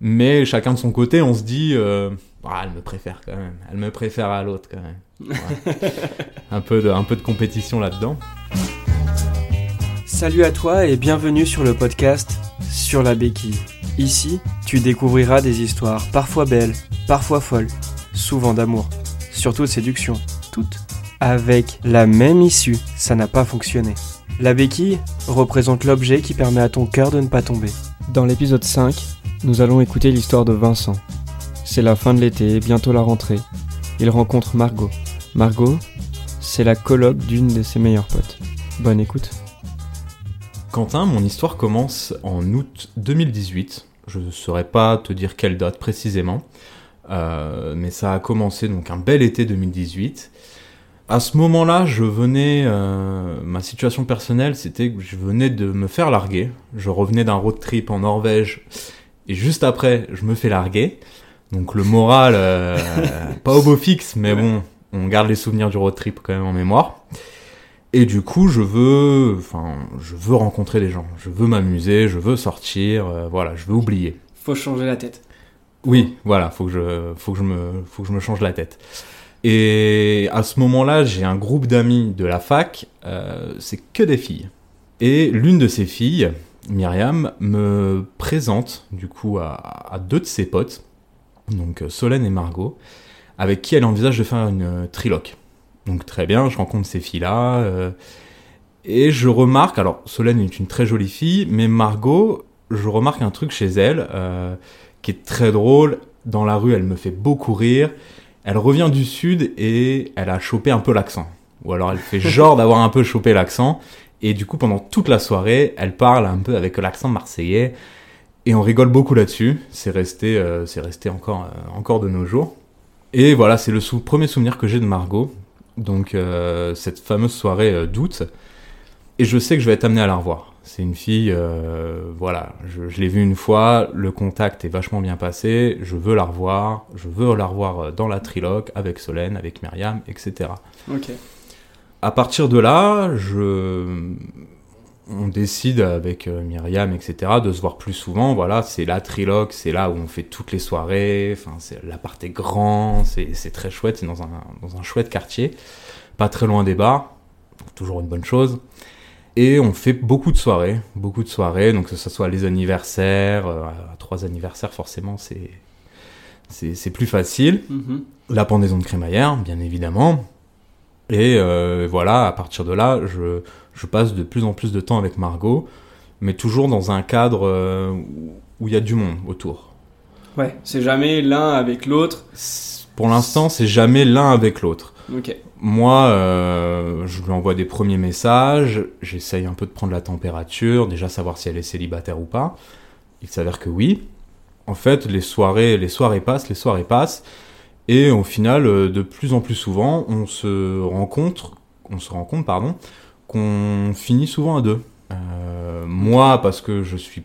Mais chacun de son côté, on se dit, euh, ah, elle me préfère quand même, elle me préfère à l'autre quand même. Ouais. un, peu de, un peu de compétition là-dedans. Salut à toi et bienvenue sur le podcast Sur la béquille. Ici, tu découvriras des histoires parfois belles, parfois folles, souvent d'amour, surtout de séduction, toutes avec la même issue. Ça n'a pas fonctionné. La béquille représente l'objet qui permet à ton cœur de ne pas tomber. Dans l'épisode 5, nous allons écouter l'histoire de Vincent. C'est la fin de l'été, bientôt la rentrée. Il rencontre Margot. Margot, c'est la coloc d'une de ses meilleures potes. Bonne écoute. Quentin, mon histoire commence en août 2018. Je ne saurais pas te dire quelle date précisément, euh, mais ça a commencé donc un bel été 2018. À ce moment-là, je venais, euh, ma situation personnelle, c'était que je venais de me faire larguer. Je revenais d'un road trip en Norvège et juste après, je me fais larguer. Donc le moral, euh, pas au beau fixe, mais bon, on garde les souvenirs du road trip quand même en mémoire. Et du coup, je veux, enfin, je veux rencontrer des gens, je veux m'amuser, je veux sortir, euh, voilà, je veux oublier. Faut changer la tête. Oui, voilà, faut que je, faut que je me, faut que je me change la tête. Et à ce moment-là, j'ai un groupe d'amis de la fac, euh, c'est que des filles. Et l'une de ces filles, Myriam, me présente du coup à, deux de ses potes, donc Solène et Margot, avec qui elle envisage de faire une triloque. Donc très bien, je rencontre ces filles-là, euh, et je remarque, alors Solène est une très jolie fille, mais Margot, je remarque un truc chez elle euh, qui est très drôle. Dans la rue, elle me fait beaucoup rire. Elle revient du sud et elle a chopé un peu l'accent. Ou alors elle fait genre d'avoir un peu chopé l'accent. Et du coup, pendant toute la soirée, elle parle un peu avec l'accent marseillais. Et on rigole beaucoup là-dessus. C'est resté, euh, c'est resté encore, euh, encore de nos jours. Et voilà, c'est le premier souvenir que j'ai de Margot. Donc, euh, cette fameuse soirée d'août. Et je sais que je vais être amené à la revoir. C'est une fille, voilà, je, je l'ai vue une fois, le contact est vachement bien passé, je veux la revoir, je veux la revoir dans la trilogue avec Solène, avec Myriam, etc. Ok. À partir de là, je, on décide avec euh, Myriam, etc., de se voir plus souvent. Voilà, c'est la trilogue, c'est là où on fait toutes les soirées. Enfin, l'appart est grand, c'est très chouette, c'est dans un, dans un chouette quartier, pas très loin des bars, toujours une bonne chose. Et on fait beaucoup de soirées, beaucoup de soirées, donc que ce soit les anniversaires, euh, trois anniversaires forcément c'est c'est plus facile. Mhm. La pendaison de crémaillère, bien évidemment. Et euh, voilà, à partir de là, je, je, passe de plus en plus de temps avec Margot, mais toujours dans un cadre euh, où il y a du monde autour. Ouais, c'est jamais l'un avec l'autre. Pour l'instant, c'est jamais l'un avec l'autre. Moi, euh, je lui envoie des premiers messages, j'essaye un peu de prendre la température, déjà savoir si elle est célibataire ou pas. Il s'avère que oui. En fait, les soirées, les soirées passent, les soirées passent, et au final, euh, de plus en plus souvent, on se rencontre, on se rend compte, pardon, qu'on finit souvent à deux. Euh, moi, parce que je suis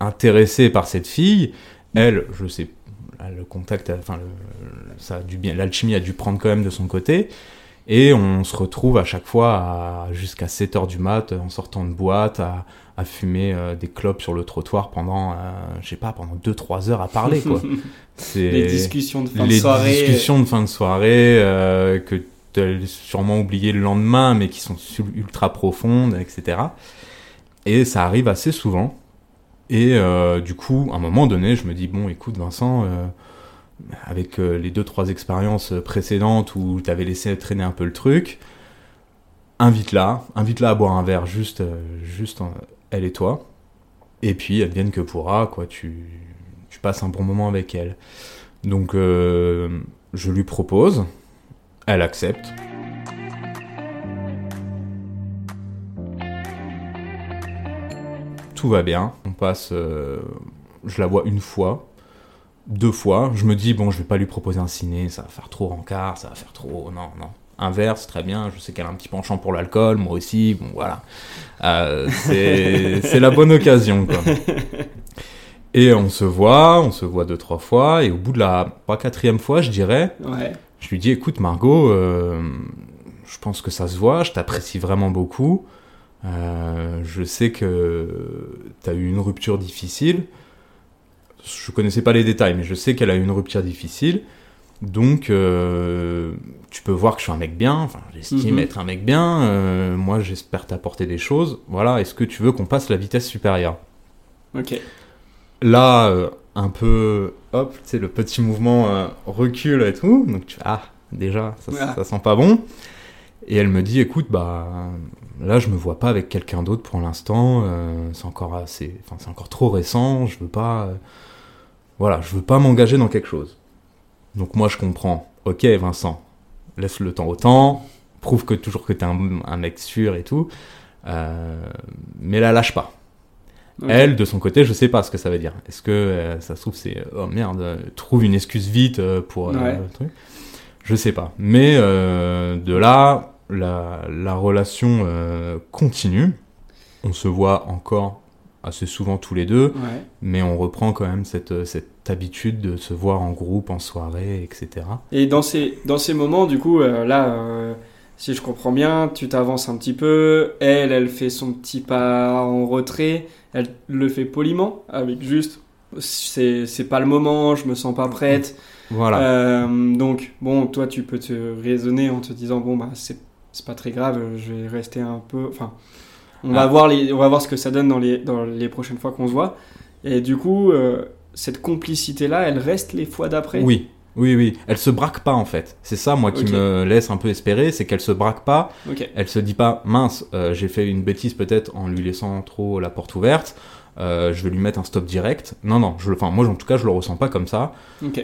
intéressé par cette fille, elle, je sais, le contact, enfin, ça a bien, l'alchimie a dû prendre quand même de son côté. Et on se retrouve à chaque fois jusqu'à 7 heures du mat en sortant de boîte à, à fumer euh, des clopes sur le trottoir pendant, euh, je sais pas, pendant 2-3 heures à parler. Quoi. les discussions de fin les de soirée. discussions de fin de soirée euh, que tu as sûrement oublié le lendemain, mais qui sont ultra profondes, etc. Et ça arrive assez souvent. Et du coup, à un moment donné, je me dis, bon, écoute Vincent, avec euh, les deux trois expériences précédentes où tu avais laissé traîner un peu le truc, invite-la, invite-la à boire un verre juste, euh, juste elle et toi, et puis elle vienne que pourra, quoi, tu, tu passes un bon moment avec elle. Donc euh, je lui propose, elle accepte. Tout va bien, on passe, je la vois une fois, deux fois. Je me dis, bon, je vais pas lui proposer un ciné, ça va faire trop rencard, ça va faire trop. Non, non. Inverse, très bien. Je sais qu'elle a un petit penchant pour l'alcool, moi aussi. Bon, voilà. Euh, c'est la bonne occasion, quoi. Et on se voit, on se voit deux, trois fois. Et au bout de la pas quatrième fois, je dirais, ouais. je lui dis, écoute, Margot, euh, je pense que ça se voit, je t'apprécie vraiment beaucoup. Euh, je sais que tu as eu une rupture difficile je connaissais pas les détails, mais je sais qu'elle a eu une rupture difficile. Donc, euh, tu peux voir que je suis un mec bien, enfin, j'estime Mhm. être un mec bien, euh, moi j'espère t'apporter des choses, voilà, est-ce que tu veux qu'on passe la vitesse supérieure? Ok. Là, euh, un peu, hop, tu sais, le petit mouvement recule et tout, donc tu fais, ah, déjà, ça, Ah. ça sent pas bon. Et elle me dit, écoute, bah, là, je me vois pas avec quelqu'un d'autre pour l'instant, c'est encore assez, enfin, c'est encore trop récent, je veux pas, voilà, je veux pas m'engager dans quelque chose. Donc moi, je comprends, ok, Vincent, laisse le temps au temps, prouve que toujours que t'es un, un mec sûr et tout, euh, mais la lâche pas. Elle, de son côté, je sais pas ce que ça veut dire. Est-ce que euh, ça se trouve, c'est oh merde, trouve une excuse vite euh, pour Ouais. le truc Je sais pas. Mais de là, la, la relation continue. On se voit encore assez souvent tous les deux, Ouais. mais on reprend quand même cette, cette habitude de se voir en groupe, en soirée, etc. Et dans ces, dans ces moments, du coup, euh, là, euh, si je comprends bien, tu t'avances un petit peu. Elle, elle fait son petit pas en retrait. Elle le fait poliment, avec juste. C'est pas le moment, je me sens pas prête. Voilà. Euh, donc, bon, toi, tu peux te raisonner en te disant, bon, bah, c'est c'est pas très grave, je vais rester un peu. Enfin, on, va Ah. voir les, on va voir ce que ça donne dans les, dans les prochaines fois qu'on se voit. Et du coup, euh, cette complicité-là, elle reste les fois d'après? Oui, oui, oui. Elle se braque pas en fait. C'est ça, moi, qui me laisse un peu espérer, c'est qu'elle se braque pas. Ok. Elle se dit pas, mince, euh, j'ai fait une bêtise peut-être en lui laissant trop la porte ouverte. euh, je vais lui mettre un stop direct. Non, non. Je, enfin, moi, en tout cas, je le ressens pas comme ça.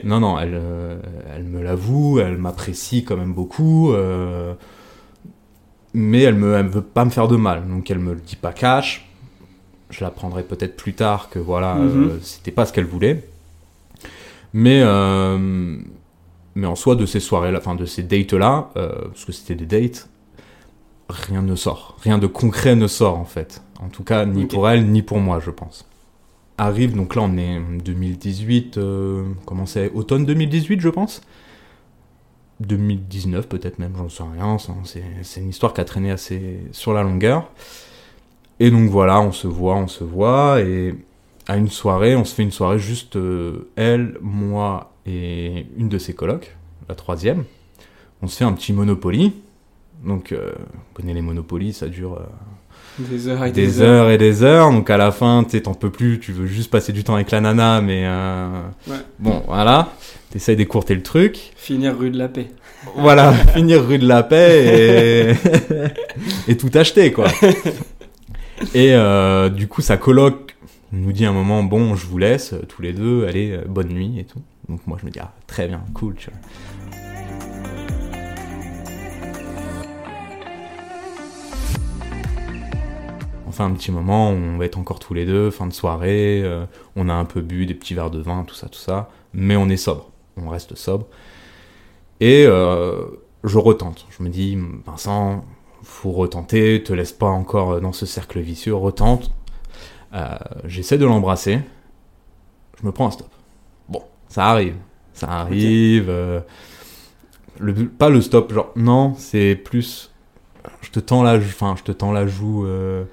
Non, non. Elle, euh, elle me l'avoue. Elle m'apprécie quand même beaucoup. Mais elle elle veut pas me faire de mal. Donc, elle me le dit pas cash. Je l'apprendrai peut-être plus tard que voilà, euh, c'était pas ce qu'elle voulait. Mais, euh, mais en soi, de ces soirées-là, enfin de ces dates-là, euh, parce que c'était des dates, rien ne sort. Rien de concret ne sort en fait. En tout cas, ni pour elle, ni pour moi, je pense. Arrive, donc là on est en 2018, euh, comment c'est? Automne 2018, je pense? 2019 peut-être même, j'en sais rien. C'est une histoire qui a traîné assez sur la longueur. Et donc voilà, on se voit, on se voit, et à une soirée, on se fait une soirée juste euh, elle, moi et une de ses colocs, la troisième. On se fait un petit Monopoly. Donc, euh, on les Monopoly, ça dure euh, Des heures et des, des, heures. et des heures. Donc à la fin, tu t'en peux plus, tu veux juste passer du temps avec la nana, mais euh, Ouais. bon, voilà. T'essayes d'écourter le truc. Finir rue de la paix. Voilà, finir rue de la paix et, et tout acheter, quoi. Et euh, du coup, sa coloc nous dit à un moment, bon, je vous laisse, euh, tous les deux, allez, euh, bonne nuit et tout. Donc moi, je me dis, ah, très bien, cool, tu vois. Fait un petit moment, on va être encore tous les deux, fin de soirée, euh, on a un peu bu, des petits verres de vin, tout ça, tout ça, mais on est sobre, on reste sobre. Et euh, je retente. Je me dis, Vincent, faut retenter, te laisse pas encore dans ce cercle vicieux, retente. Euh, J'essaie de l'embrasser. Je me prends un stop. Bon, ça arrive. Ça arrive. le, pas le stop, genre, non, c'est plus. Je te tends la, enfin, je te tends la joue. euh,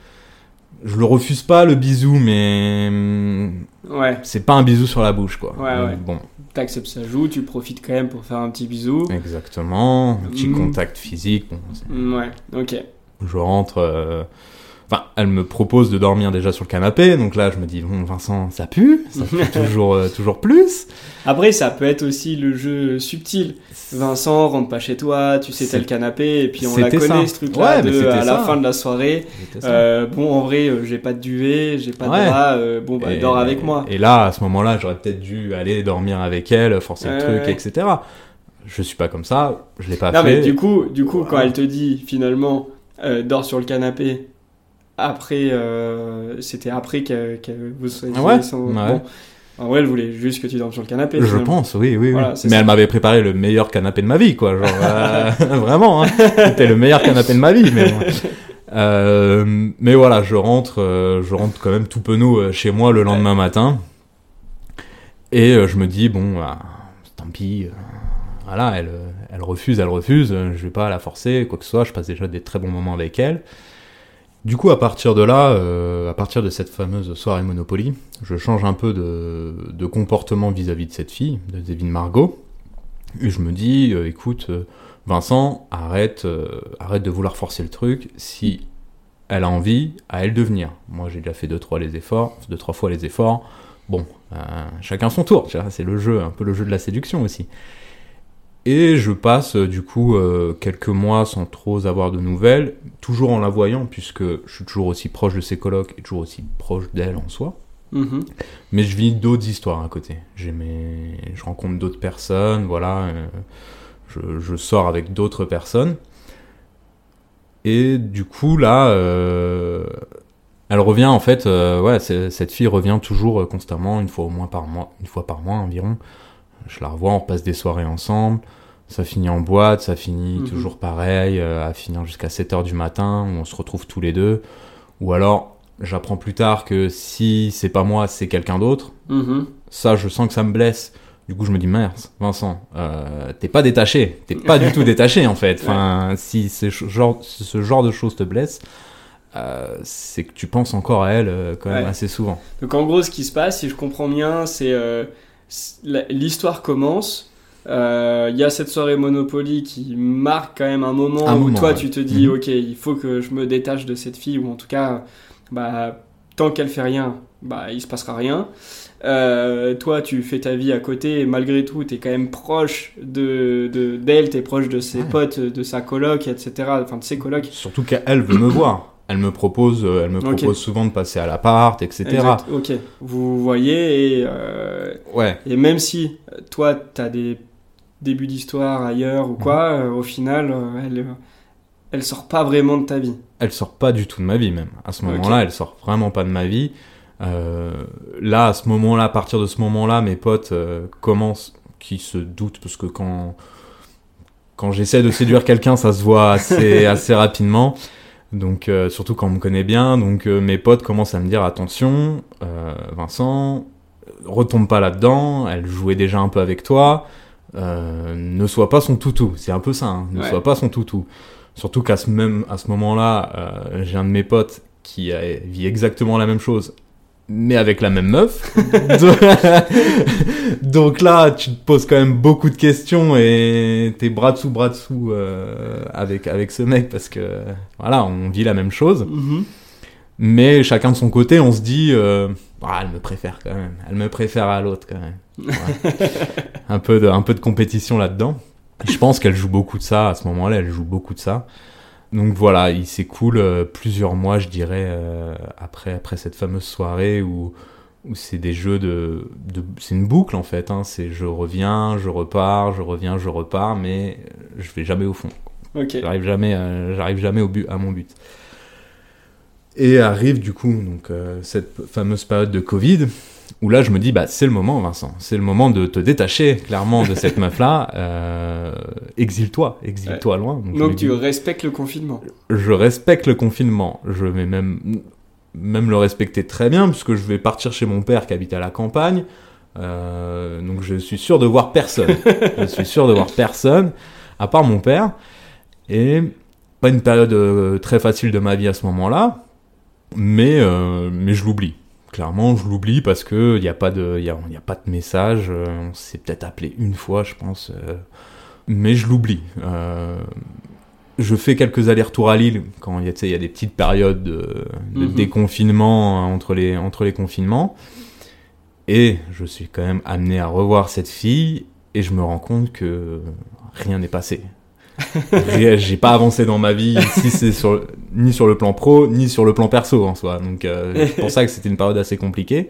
je le refuse pas le bisou, mais hum, Ouais. c'est pas un bisou sur la bouche, quoi. Ouais, Donc, ouais. Bon, T'acceptes sa joue, tu profites quand même pour faire un petit bisou. exactement. Un petit Mm. contact physique. Bon, Mm, Ouais. Ok. je rentre. euh, Enfin, elle me propose de dormir déjà sur le canapé, donc là je me dis bon Vincent, ça pue, ça pue toujours euh, toujours plus. Après, ça peut être aussi le jeu subtil. Vincent rentre pas chez toi, tu sais, le canapé, et puis on la connaît ça. ce truc-là Ouais, mais de à la ça. fin de la soirée. Euh, bon, en vrai, euh, j'ai pas de duvet, j'ai pas Ouais. de drap, euh, bon, bah, Et- dors avec moi. Et là, à ce moment-là, j'aurais peut-être dû aller dormir avec elle, forcer Ouais, le truc, ouais. etc. Je suis pas comme ça, je l'ai pas Non, fait. mais du coup, du coup quand elle te dit finalement, dors sur le canapé, après, euh, c'était après que, que vous soyez Ouais, sans- ouais. Bon, en vrai, elle voulait juste que tu dormes sur le canapé. Je finalement. pense, oui, oui, oui. Voilà, c'est mais ça. elle m'avait préparé le meilleur canapé de ma vie, quoi. Genre, euh, vraiment, hein. c'était le meilleur canapé de ma vie. Mais. Euh, mais voilà, je rentre, euh, je rentre quand même tout penaud chez moi le lendemain matin. Et je me dis, bon, bah, tant pis. voilà, elle, elle refuse, elle refuse. Je vais pas la forcer, quoi que ce soit. Je passe déjà des très bons moments avec elle. Du coup, à partir de là, euh, à partir de cette fameuse soirée Monopoly, je change un peu de, comportement vis-à-vis de cette fille, de Devine Margot, et je me dis, euh, écoute, euh, Vincent, arrête, arrête de vouloir forcer le truc. Si elle a envie, à elle de venir. Moi, j'ai déjà fait deux trois les efforts, deux trois fois les efforts. Bon, chacun son tour. C'est le jeu, un peu le jeu de la séduction aussi. Et je passe euh, du coup euh, quelques mois sans trop avoir de nouvelles, toujours en la voyant, puisque je suis toujours aussi proche de ses colocs et toujours aussi proche d'elle en soi. Mhm. Mais je vis d'autres histoires à côté. Mes... Je rencontre d'autres personnes, voilà. euh, je, je sors avec d'autres personnes. Et du coup, là, euh, elle revient en fait. euh, ouais, cette fille revient toujours constamment, une fois au moins par mois, une fois par mois environ. Je la revois, on passe des soirées ensemble. Ça finit en boîte, ça finit Mhm. toujours pareil, euh, à finir jusqu'à 7h du matin, où on se retrouve tous les deux. Ou alors, j'apprends plus tard que si c'est pas moi, c'est quelqu'un d'autre. Mhm. Ça, je sens que ça me blesse. Du coup, je me dis, mince, Vincent, euh, t'es pas détaché. T'es pas du tout détaché, en fait. Enfin, si ce genre, ce genre de choses te blesse, euh, c'est que tu penses encore à elle euh, quand même Ouais. assez souvent. Donc en gros, ce qui se passe, si je comprends bien, c'est l'histoire commence. euh, Il y a cette soirée Monopoly qui marque quand même un moment Un où moment, toi ouais. tu te dis Mhm. ok il faut que je me détache de cette fille ou en tout cas bah, tant qu'elle fait rien bah il se passera rien. Euh, toi tu fais ta vie à côté et malgré tout tu es quand même proche de de- d'elle, tu es proche de ses Ouais. potes, de sa coloc, etc. Enfin de ses colocs. Surtout qu'elle veut me voir. Elle me propose, euh, elle me propose souvent de passer à l'appart, etc. Exact. Ok, vous voyez et euh, Ouais. Et même si toi, tu as des débuts d'histoire ailleurs ou quoi, euh, au final, euh, elle, elle sort pas vraiment de ta vie. elle sort pas du tout de ma vie même. À ce moment-là, elle sort vraiment pas de ma vie. Là, à ce moment-là, à partir de ce moment-là, mes potes commencent, qui se doutent, parce que quand quand j'essaie de séduire quelqu'un, ça se voit assez assez rapidement. Donc euh, surtout quand on me connaît bien, donc euh, mes potes commencent à me dire attention, euh, Vincent, retombe pas là-dedans. Elle jouait déjà un peu avec toi. Ne sois pas son toutou. C'est un peu ça. hein, ne Ouais. sois pas son toutou. Surtout qu'à ce même à ce moment-là, j'ai un de mes potes qui a- vit exactement la même chose, mais avec la même meuf. Donc là, tu te poses quand même beaucoup de questions et t'es bras dessous bras dessous euh, avec avec ce mec parce que voilà, on vit la même chose. Mais chacun de son côté, on se dit, euh, ah, elle me préfère quand même. Elle me préfère à l'autre quand même. Ouais. un peu de, un peu de compétition là-dedans. Je pense qu'elle joue beaucoup de ça à ce moment-là. Elle joue beaucoup de ça. Donc voilà, il s'écoule euh, plusieurs mois, je dirais, euh, après après cette fameuse soirée où où c'est des jeux de, de c'est une boucle en fait. Hein. C'est je reviens, je repars, je reviens, je repars, mais je vais jamais au fond. J'arrive jamais, euh, j'arrive jamais au but, à mon but. Et arrive du coup donc cette fameuse période de Covid où là je me dis bah c'est le moment Vincent, c'est le moment de te détacher clairement de cette meuf là. Euh, exile-toi, exile-toi loin. Donc, tu respectes le confinement. je respecte le confinement. Je vais même même le respecter très bien puisque je vais partir chez mon père qui habite à la campagne. Euh, donc je suis sûr de voir personne. je suis sûr de voir personne à part mon père. Et pas une période euh, très facile de ma vie à ce moment-là, mais euh, mais je l'oublie. Clairement, je l'oublie parce que il y a pas de y a, y a pas de message. euh, on s'est peut-être appelé une fois, je pense, euh, mais je l'oublie. Euh, je fais quelques allers-retours à Lille quand il y a, des petites périodes de, de Mhm. déconfinement euh, entre les, entre les confinements. Et je suis quand même amené à revoir cette fille et je me rends compte que rien n'est passé. J'ai pas avancé dans ma vie, si c'est sur, ni sur le plan pro, ni sur le plan perso en soi. Donc euh, c'est pour ça que c'était une période assez compliquée.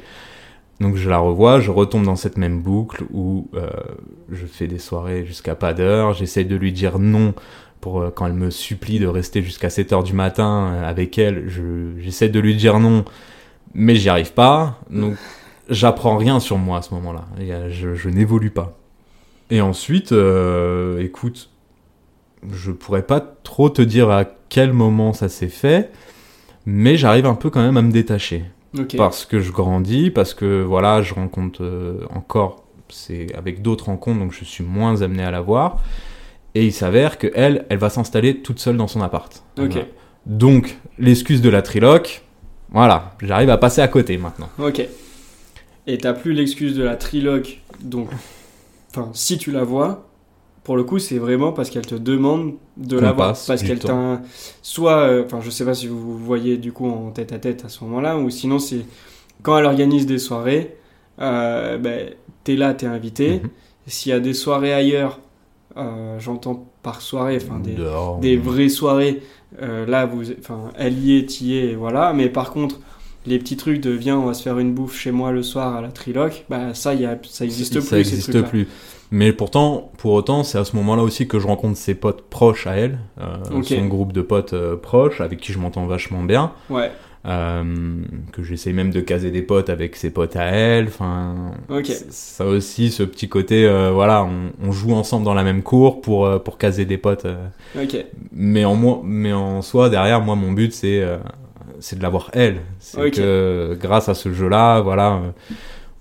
Donc je la revois, je retombe dans cette même boucle où euh, je fais des soirées jusqu'à pas d'heure, j'essaye de lui dire non pour euh, quand elle me supplie de rester jusqu'à 7 heures du matin euh, avec elle, je- j'essaie de lui dire non, mais j'y arrive pas. Donc j'apprends rien sur moi à ce moment-là. Et, euh, Je, je n'évolue pas. Et ensuite, écoute, je pourrais pas trop te dire à quel moment ça s'est fait, mais j'arrive un peu quand même à me détacher parce que je grandis, parce que voilà, je rencontre euh, encore, c'est avec d'autres rencontres, donc je suis moins amené à la voir. Et il s'avère que elle, elle va s'installer toute seule dans son appart. Donc, l'excuse de la triloque, voilà, j'arrive à passer à côté maintenant. Ok. Et t'as plus l'excuse de la triloque, donc. Enfin, si tu la vois, pour le coup, c'est vraiment parce qu'elle te demande de Qu'on la voir. passe Parce qu'elle t'a. Soit. euh, Enfin, je sais pas si vous vous voyez du coup en tête à tête à ce moment-là, ou sinon, c'est quand elle organise des soirées, euh, ben, t'es là, t'es invité. Mhm. S'il y a des soirées ailleurs, euh, j'entends par soirée, enfin des, Dehors. des vraies soirées, euh, là, vous, enfin, elle y est, y est, voilà. Mais par contre, les petits trucs de viens, on va se faire une bouffe chez moi le soir à la triloque, bah ça, y a, ça existe plus. Ça existe plus. Mais pourtant, pour autant, c'est à ce moment-là aussi que je rencontre ses potes proches à elle, euh, son groupe de potes euh, proches avec qui je m'entends vachement bien, Ouais, euh, que j'essaye même de caser des potes avec ses potes à elle. Enfin, ok. c- ça aussi, ce petit côté, euh, voilà, on, on joue ensemble dans la même cour pour euh, pour caser des potes. euh, Ok, mais en moi, mais en soi, derrière, moi, mon but, c'est c'est de l'avoir elle. C'est que grâce à ce jeu-là, voilà, euh,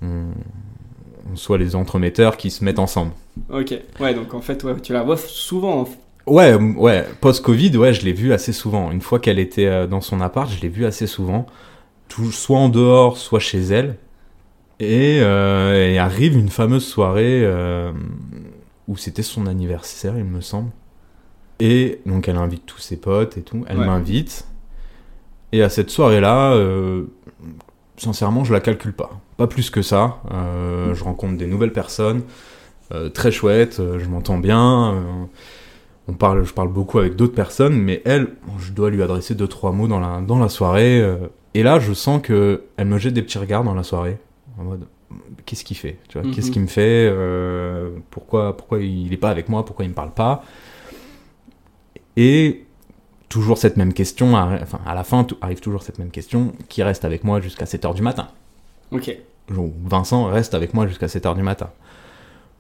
on, on soit les entremetteurs qui se mettent ensemble. ok. Ouais, donc en fait, ouais, tu la vois souvent. Ouais, ouais. Post-Covid, ouais, je l'ai vu assez souvent. Une fois qu'elle était euh, dans son appart, je l'ai vu assez souvent. Tout, soit en dehors, soit chez elle. Et, euh, et arrive une fameuse soirée euh, où c'était son anniversaire, il me semble. Et donc elle invite tous ses potes et tout. Elle Ouais. m'invite. Et à cette soirée-là, euh, sincèrement, je la calcule pas. Pas plus que ça. Euh, Je rencontre des nouvelles personnes. euh, très chouettes, je m'entends bien. on parle, je parle beaucoup avec d'autres personnes, mais elle, bon, je dois lui adresser deux trois mots dans la dans la soirée. et là, je sens que elle me jette des petits regards dans la soirée, en mode qu'est-ce qu'il fait, tu vois, Mhm. qu'est-ce qu'il me fait, pourquoi pourquoi il est pas avec moi, pourquoi il me parle pas. Et toujours cette même question, arri- enfin à la fin arrive toujours cette même question, qui reste avec moi jusqu'à 7h du matin. Ok, Vincent reste avec moi jusqu'à 7h du matin.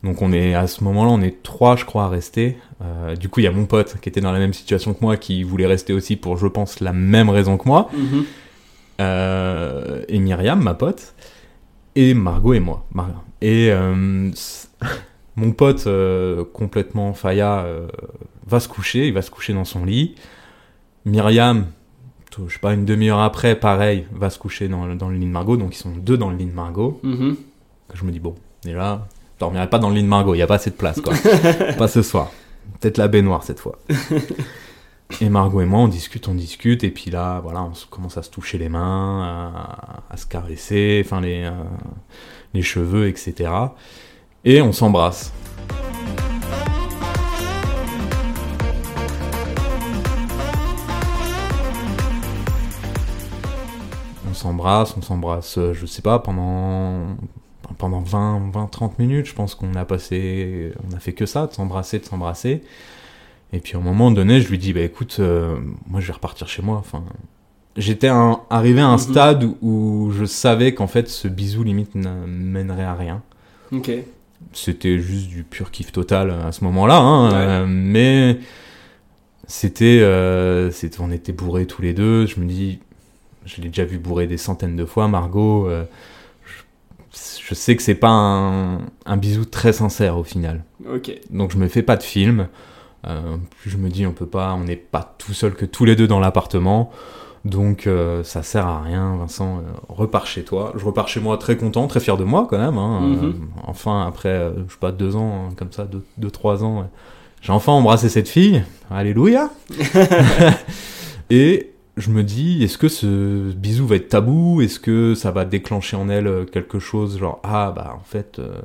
Donc on est à ce moment-là, on est trois, je crois, à rester. Euh, du coup, il y a mon pote qui était dans la même situation que moi, qui voulait rester aussi pour, je pense, la même raison que moi. Mhm. Euh, et Myriam, ma pote, et Margot et moi. Mar- Et euh, mon pote, complètement euh, va se coucher, il va se coucher dans son lit. Myriam, je sais pas, une demi-heure après, pareil, va se coucher dans, dans le lit de Margot. Donc ils sont deux dans le lit de Margot. Mhm. Que je me dis, bon, déjà, je dormirai pas dans le lit de Margot, il n'y a pas assez de place, quoi. pas ce soir. Peut-être la baignoire cette fois. et Margot et moi, on discute, on discute, et puis là, voilà, on commence à se toucher les mains, à, à se caresser, enfin, les, euh, les cheveux, etc. Et on s'embrasse. S'embrasse, on s'embrasse, euh, je sais pas, pendant pendant 20, 20 30 minutes, je pense qu'on a passé, on a fait que ça, de s'embrasser, de s'embrasser. Et puis à un moment donné, je lui dis, bah écoute, euh, moi je vais repartir chez moi. Enfin, j'étais arrivé à un Mhm. stade où je savais qu'en fait ce bisou limite ne mènerait à rien. Ok, C'était juste du pur kiff total à ce moment-là, hein, Ouais. euh, mais c'était, euh, c'était, on était bourrés tous les deux. Je me dis, je l'ai déjà vu bourré des centaines de fois, Margot. euh, je, je sais que c'est pas un, un bisou très sincère au final. ok. Donc je me fais pas de film. Euh, je me dis, on peut pas, on n'est pas tout seul que tous les deux dans l'appartement. Donc euh, ça sert à rien, Vincent. euh, repars chez toi. Je repars chez moi très content, très fier de moi quand même. hein. Mhm. Euh, enfin, après, je sais pas, deux ans, hein, comme ça, deux, deux trois ans, j'ai enfin embrassé cette fille. Alléluia. Et je me dis, est-ce que ce bisou va être tabou? Est-ce que ça va déclencher en elle euh, quelque chose genre ah bah en fait euh,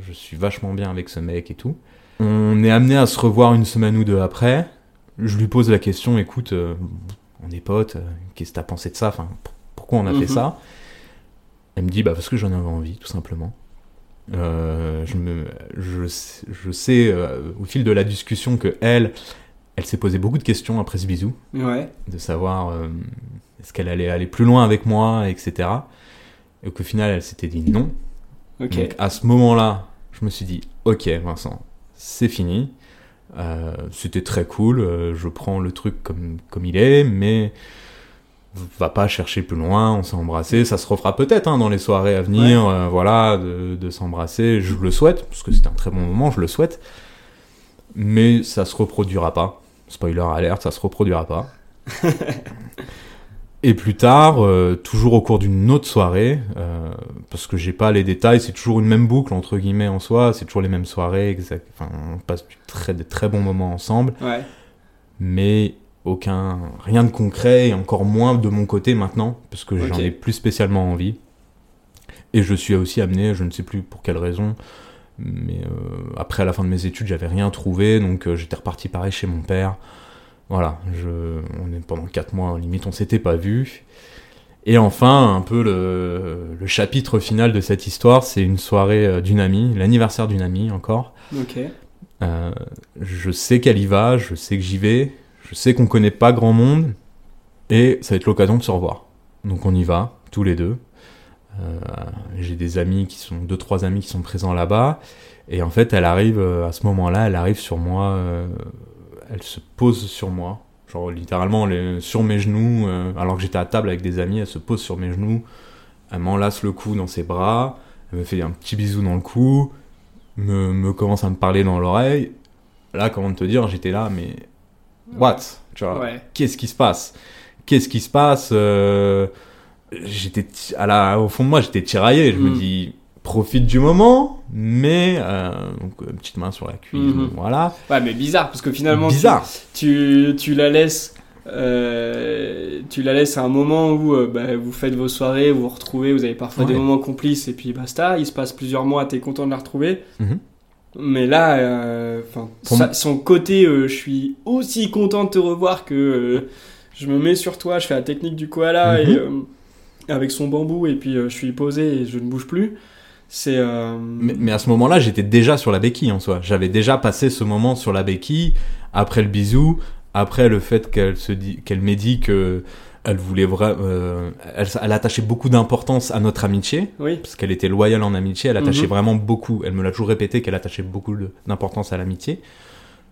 je suis vachement bien avec ce mec et tout. On est amené à se revoir une semaine ou deux après. Je lui pose la question, écoute, euh, on est potes, euh, qu'est-ce que t'as pensé de ça? Enfin, pourquoi on a Mhm. fait ça? Elle me dit, bah parce que j'en avais envie, tout simplement. Je, me, je, sais- je sais au fil de la discussion que elle, elle s'est posé beaucoup de questions après ce bisou Ouais, de savoir euh, est-ce qu'elle allait aller plus loin avec moi, etc. Et qu'au final, elle s'était dit non. ok. Donc à ce moment-là, je me suis dit, ok Vincent, c'est fini. Euh, C'était très cool, euh, je prends le truc comme, comme il est, mais va pas chercher plus loin, on s'est embrassé, ça se refera peut-être hein, dans les soirées à venir, euh, voilà, de, de s'embrasser, je le souhaite, parce que c'était un très bon moment, je le souhaite, mais ça se reproduira pas. Spoiler alerte, ça se reproduira pas. Et plus tard, euh, toujours au cours d'une autre soirée, euh, parce que j'ai pas les détails, c'est toujours une même boucle entre guillemets en soi, c'est toujours les mêmes soirées, exact, enfin, on passe du très, de très bons moments ensemble, Ouais. mais aucun, rien de concret et encore moins de mon côté maintenant, parce que j'en ai plus spécialement envie. Et je suis aussi amené, je ne sais plus pour quelle raison, mais euh, après à la fin de mes études, j'avais rien trouvé, donc euh, j'étais reparti pareil chez mon père. Voilà, je, on est pendant 4 mois, limite, on s'était pas vu. Et enfin, un peu le, le chapitre final de cette histoire, c'est une soirée euh, d'une amie, l'anniversaire d'une amie encore. Ok. Euh, je sais qu'elle y va, je sais que j'y vais, je sais qu'on connaît pas grand monde, et ça va être l'occasion de se revoir. Donc on y va, tous les deux. Euh, J'ai des amis qui sont, deux, trois amis qui sont présents là-bas, et en fait, elle arrive, euh, à ce moment-là, elle arrive sur moi, euh, elle se pose sur moi, genre littéralement elle est sur mes genoux, alors que j'étais à table avec des amis, elle se pose sur mes genoux, elle m'enlace le cou dans ses bras, elle me fait un petit bisou dans le cou, me, me commence à me parler dans l'oreille. Là, comment te dire, j'étais là, mais what? Tu vois, Ouais. qu'est-ce qui se passe? Qu'est-ce qui se passe Euh, J'étais à la, au fond de moi, j'étais tiraillé. Je me Mm. dis, profite du moment, mais euh, donc euh, petite main sur la cuisse, Mhm. voilà. Ouais, mais bizarre, parce que finalement, tu- Bizarre. Tu, tu la laisses. euh, tu la laisses à un moment où euh, bah, vous faites vos soirées, vous vous retrouvez, vous avez parfois des moments complices et puis basta. Il se passe plusieurs mois, t'es content de la retrouver. Mhm. Mais là, euh, son côté, je suis aussi content de te revoir que je me mets sur toi, je fais la technique du koala Mhm. et, euh, avec son bambou et puis euh, je suis posé et je ne bouge plus. C'est. euh, Mais, mais à ce moment-là, j'étais déjà sur la béquille en soi. J'avais déjà passé ce moment sur la béquille, après le bisou, après le fait qu'elle se dit, qu'elle m'ait dit que elle voulait vraiment, elle, elle attachait beaucoup d'importance à notre amitié, Oui. parce qu'elle était loyale en amitié, elle attachait Mhm. vraiment beaucoup, elle me l'a toujours répété qu'elle attachait beaucoup d'importance à l'amitié.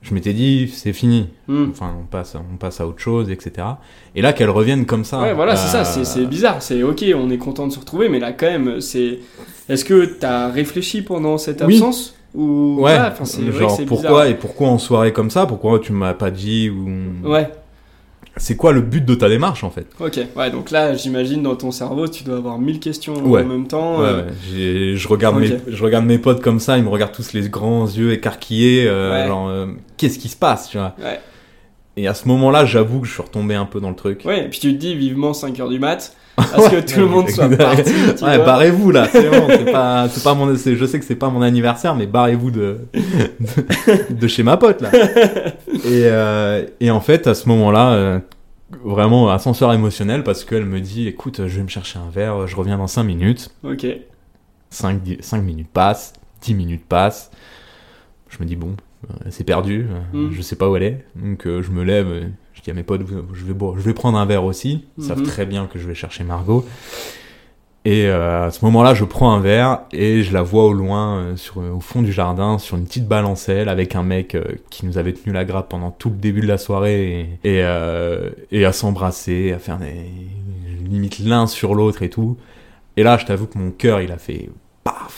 Je m'étais dit, c'est fini. Hmm. Enfin, on passe, on passe à autre chose, etc. Et là, qu'elle revienne comme ça. Ouais, voilà, c'est euh, ça, c'est- c'est bizarre. C'est ok, on est content de se retrouver, mais là, quand même, c'est. Est-ce que t'as réfléchi pendant cette Oui. absence Ou. Ouais, enfin, c'est vrai que genre pourquoi bizarre. et pourquoi en soirée comme ça? Pourquoi tu m'as pas dit ou Ouais, C'est quoi le but de ta démarche en fait ok. Ouais, donc là, j'imagine dans ton cerveau, tu dois avoir mille questions Ouais. en même temps. Ouais, euh, ouais, je regarde mes je regarde mes potes comme ça, ils me regardent tous les grands yeux écarquillés, euh, genre euh, qu'est-ce qui se passe, tu vois Ouais. Et à ce moment-là, j'avoue que je suis retombé un peu dans le truc. Ouais, et puis tu te dis vivement 5h du mat, parce que tout le monde soit parti. Ouais, barrez-vous là, c'est bon, c'est pas, c'est pas mon, c'est- je sais que c'est pas mon anniversaire, mais barrez-vous de, de, de chez ma pote là. Et, euh, et en fait, à ce moment-là, euh, vraiment ascenseur émotionnel parce qu'elle me dit, écoute, je vais me chercher un verre, je reviens dans 5 minutes. Ok. 5, 5 minutes passent, 10 minutes passent. Je me dis, bon, euh, c'est perdu, euh, Mm. je sais pas où elle est. Donc euh, je me lève, dis à mes potes, je vais, boire- je vais prendre un verre aussi. Ils savent Mhm. très bien que je vais chercher Margot. Et euh, à ce moment-là, je prends un verre et je la vois au loin, euh, sur, au fond du jardin, sur une petite balancelle, avec un mec euh, qui nous avait tenu la grappe pendant tout le début de la soirée et, et, euh, et à s'embrasser, à faire des limite l'un sur l'autre et tout. Et là, je t'avoue que mon cœur, il a fait paf.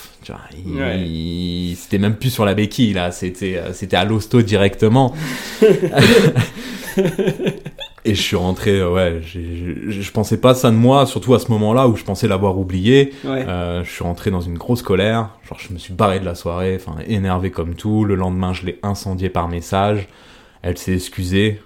Ouais. il- c'était même plus sur la béquille là, c'était euh, c'était à l'hosto directement. Et je suis rentré, euh, ouais, je pensais pas ça de moi, surtout à ce moment-là où je pensais l'avoir oublié. Ouais. Euh, je suis rentré dans une grosse colère, genre je me suis barré de la soirée, enfin énervé comme tout. Le lendemain, je l'ai incendié par message. Elle s'est excusée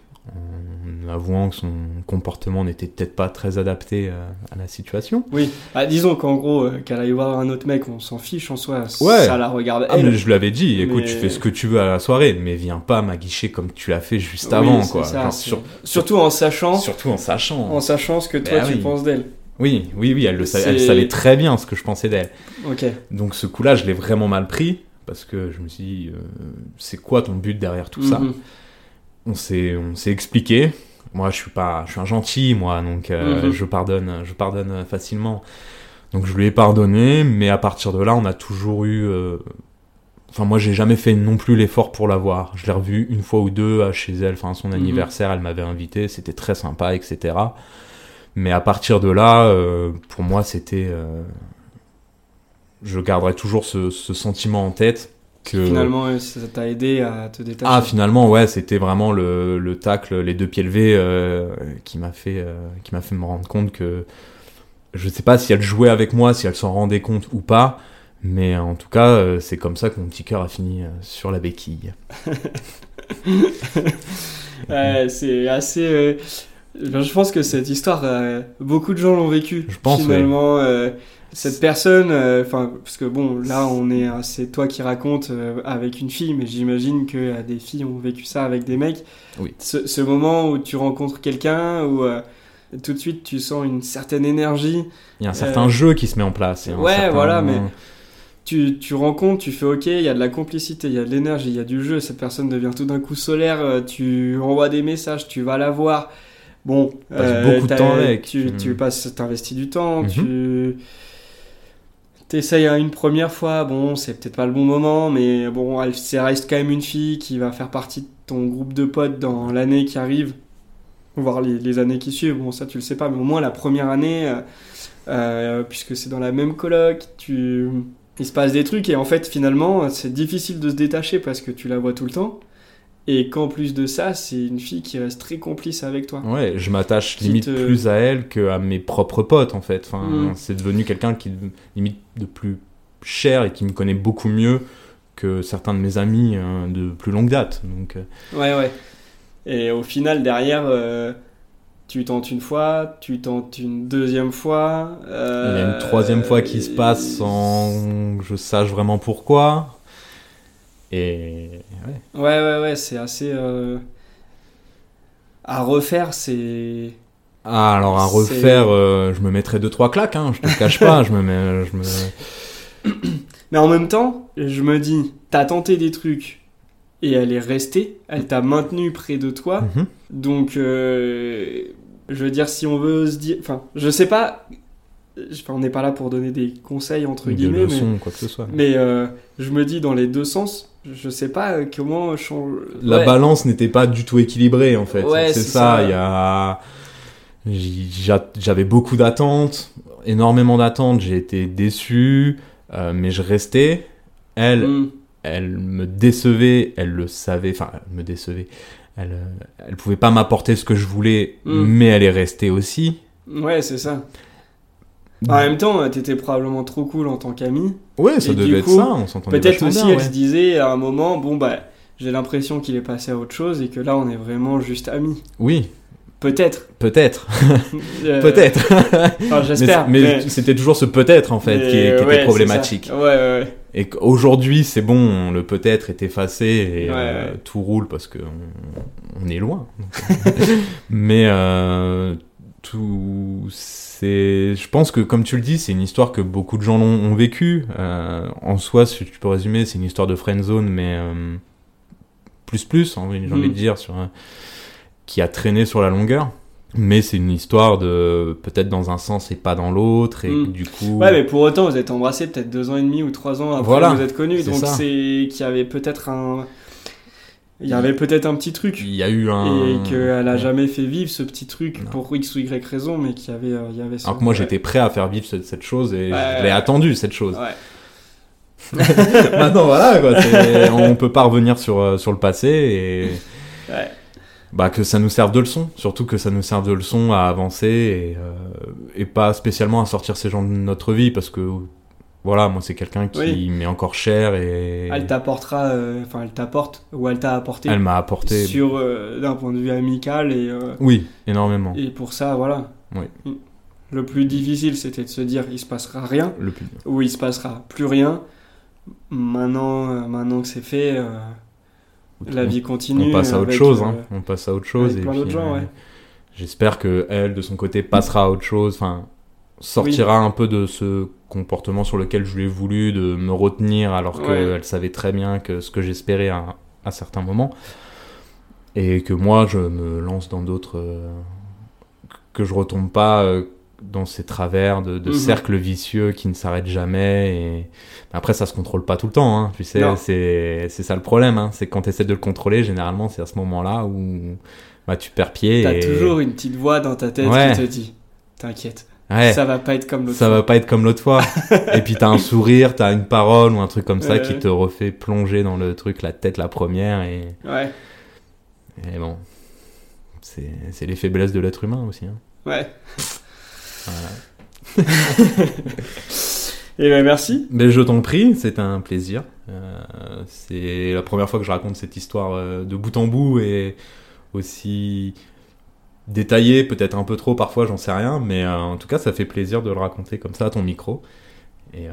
avouant que son comportement n'était peut-être pas très adapté euh, à la situation. Oui. Ah, disons qu'en gros, euh, qu'elle aille voir un autre mec, on s'en fiche en soi. Ouais. Ça la regarde Ah, elle. mais je lui avais dit, écoute, Mais- tu fais ce que tu veux à la soirée, mais viens pas m'aguicher comme tu l'as fait juste Oui, avant, quoi. ça, Genre, c'est- sur- Surtout en sachant, surtout en sachant. en sachant ce que toi Bah tu oui. penses d'elle. Oui, oui, oui, elle, le savait, elle C'est- savait très bien ce que je pensais d'elle. Ok. Donc ce coup-là, je l'ai vraiment mal pris, parce que je me suis dit, euh, c'est quoi ton but derrière tout ça Mhm. On s'est expliqué. Moi, je suis pas, je suis un gentil, moi, donc euh, Mhm. je pardonne, je pardonne facilement. Donc je lui ai pardonné, mais à partir de là, on a toujours eu. euh, Enfin, moi, j'ai jamais fait non plus l'effort pour la voir. Je l'ai revue une fois ou deux à chez elle, enfin à son Mhm. anniversaire, elle m'avait invité, c'était très sympa, etc. Mais à partir de là, euh, pour moi, c'était. euh, Je garderai toujours ce, ce sentiment en tête. Que Finalement, euh, ça t'a aidé à te détacher. ah finalement ouais c'était vraiment le, le tacle les deux pieds levés euh, qui m'a fait euh, qui m'a fait me rendre compte que je sais pas si elle jouait avec moi si elle s'en rendait compte ou pas mais en tout cas euh, c'est comme ça que mon petit cœur a fini euh, sur la béquille Ouais, c'est assez. Je pense que cette histoire, euh, beaucoup de gens l'ont vécu. Je pense, Finalement, euh, cette personne, euh, enfin, parce que bon, là, on est, euh, c'est toi qui racontes avec une fille, mais j'imagine que des filles ont vécu ça avec des mecs. Oui. Ce, ce moment où tu rencontres quelqu'un, où tout de suite tu sens une certaine énergie. il y a un certain jeu qui se met en place ouais, certain- voilà, mais- Tu, tu rencontres, tu fais ok, il y a de la complicité, il y a de l'énergie, il y a du jeu, cette personne devient tout d'un coup solaire, tu envoies des messages, tu vas la voir. Bon, Passes beaucoup de temps avec. Tu, Mm. tu passes, t'investis du temps, Mhm. tu t'essayes une première fois, bon, c'est peut-être pas le bon moment, mais bon, elle ça reste quand même une fille qui va faire partie de ton groupe de potes dans l'année qui arrive, voire les, les années qui suivent. Bon, ça tu le sais pas, mais au moins la première année, euh, euh, puisque c'est dans la même coloc, tu il se passe des trucs et en fait finalement c'est difficile de se détacher parce que tu la vois tout le temps et qu'en plus de ça c'est une fille qui reste très complice avec toi. Ouais, je m'attache limite te- plus à elle qu'à mes propres potes en fait. Enfin, Mm. c'est devenu quelqu'un qui limite de plus cher et qui me connaît beaucoup mieux que certains de mes amis euh, de plus longue date. Donc, euh, Ouais ouais. Et au final derrière euh, tu tentes une fois, tu tentes une deuxième fois. il y a euh, une troisième fois qui se passe sans que je sache vraiment pourquoi. Et ouais. Ouais ouais ouais c'est assez euh, à refaire c'est Ah, alors à refaire, euh, je me mettrais deux trois claques. Hein, je te le cache pas. je me mets, je me. Mais en même temps, je me dis, t'as tenté des trucs et elle est restée, elle t'a maintenu près de toi. Mhm. Donc, euh, je veux dire, si on veut se dire. Enfin, je sais pas. Enfin, on n'est pas là pour donner des conseils, entre Des guillemets, mais, leçons, quoi que ce soit. mais euh, je me dis dans les deux sens, je sais pas euh, comment changer. la Ouais. balance n'était pas du tout équilibrée en fait. Ouais, c'est ça, il y a j'avais beaucoup d'attentes, énormément d'attentes, j'ai été déçu, euh, mais je restais. Elle, Mm. elle me décevait, elle le savait, enfin, elle me décevait. Elle, euh, elle pouvait pas m'apporter ce que je voulais, Mm. mais elle est restée aussi. Ouais, c'est ça. En même temps, t'étais probablement trop cool en tant qu'ami. Ouais, ça Et devait être coup, ça, on s'entendait Peut-être aussi, bien, elle ouais. se disait à un moment, bon, bah, j'ai l'impression qu'il est passé à autre chose et que là, on est vraiment juste amis. Oui, Peut-être. peut-être, Euh, peut-être. Enfin, j'espère. mais mais c'était toujours ce peut-être en fait mais, qui, est- qui ouais, c'est était problématique. Ouais, ouais, ouais. Et qu'aujourd'hui, c'est bon, le peut-être est effacé et euh, tout roule parce que on, est loin. Mais euh, tout, c'est, je pense que comme tu le dis, c'est une histoire que beaucoup de gens l'ont ont vécu. Euh, en soi, si tu peux résumer, c'est une histoire de friend zone, mais euh, plus plus, hein, j'ai envie Mm. de dire, sur un- qui a traîné sur la longueur. Mais c'est une histoire de peut-être dans un sens et pas dans l'autre, et Mm. du coup. Ouais, mais pour autant, vous êtes embrassés peut-être deux ans et demi ou trois ans après Voilà, que vous êtes connus. Donc, c'est qu'il y avait peut-être un. Il y avait peut-être un petit truc. il y a eu un. Et qu'elle a jamais fait vivre ce petit truc Non. pour X ou Y raison, mais qu'il y avait, euh, il y avait. Alors que moi Ouais. j'étais prêt à faire vivre cette, cette chose et Ouais. je l'ai attendu cette chose. Ouais. Maintenant voilà quoi, on peut pas revenir sur, euh, sur le passé et Ouais. bah, que ça nous serve de leçon, surtout que ça nous serve de leçon à avancer et, euh, et pas spécialement à sortir ces gens de notre vie parce que voilà, moi c'est quelqu'un qui Oui. m'est encore cher et Elle t'apportera, euh, enfin, elle t'apporte, ou elle t'a apporté elle m'a apporté. sur euh, d'un point de vue amical et, euh, Oui, énormément. et pour ça, voilà. Oui. Mm. Le plus difficile, c'était de se dire, il se passera rien, Le plus... ou il se passera plus rien. Maintenant, maintenant que c'est fait, la vie continue. on passe à autre chose, hein. on passe à autre chose avec et plein puis, gens, ouais. j'espère que elle de son côté passera à autre chose, enfin sortira un peu de ce comportement sur lequel je lui ai voulu de me retenir alors Ouais. qu'elle savait très bien que ce que j'espérais à, à certains moments et que moi je me lance dans d'autres euh, que je retombe pas euh, dans ces travers de, de Mhm. cercles vicieux qui ne s'arrêtent jamais et après ça se contrôle pas tout le temps hein, tu sais c'est ça le problème hein, c'est quand tu essaies de le contrôler généralement c'est à ce moment-là où bah tu perds pied T'as et toujours une petite voix dans ta tête Ouais. qui te dit, t'inquiète, Ouais. Ça va pas être comme l'autre. ça va pas être comme l'autre fois. et puis t'as un sourire, t'as une parole ou un truc comme ça qui te refait plonger dans le truc, la tête la première. Et, Ouais, et bon, c'est c'est les faiblesses de l'être humain aussi. hein. ouais. Voilà. Et ben merci. Mais je t'en prie, c'est un plaisir. Euh, c'est la première fois que je raconte cette histoire euh, de bout en bout et aussi détaillée, peut-être un peu trop parfois, j'en sais rien, mais euh, en tout cas, ça fait plaisir de le raconter comme ça à ton micro. Et, euh,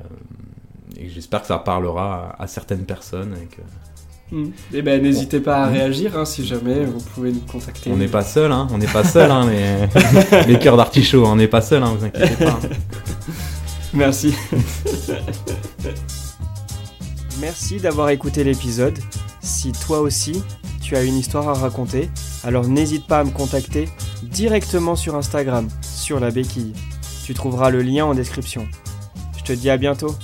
et j'espère que ça parlera à, à certaines personnes et que Et ben n'hésitez pas à Mm. réagir hein, si jamais vous pouvez nous contacter. on n'est pas seul, hein, on n'est pas seul, hein, les, les cœurs d'artichaut, on n'est pas seul, hein, vous inquiétez pas. Merci. Merci d'avoir écouté l'épisode. Si toi aussi, tu as une histoire à raconter, alors n'hésite pas à me contacter directement sur Instagram, sur la béquille. Tu trouveras le lien en description. Je te dis à bientôt.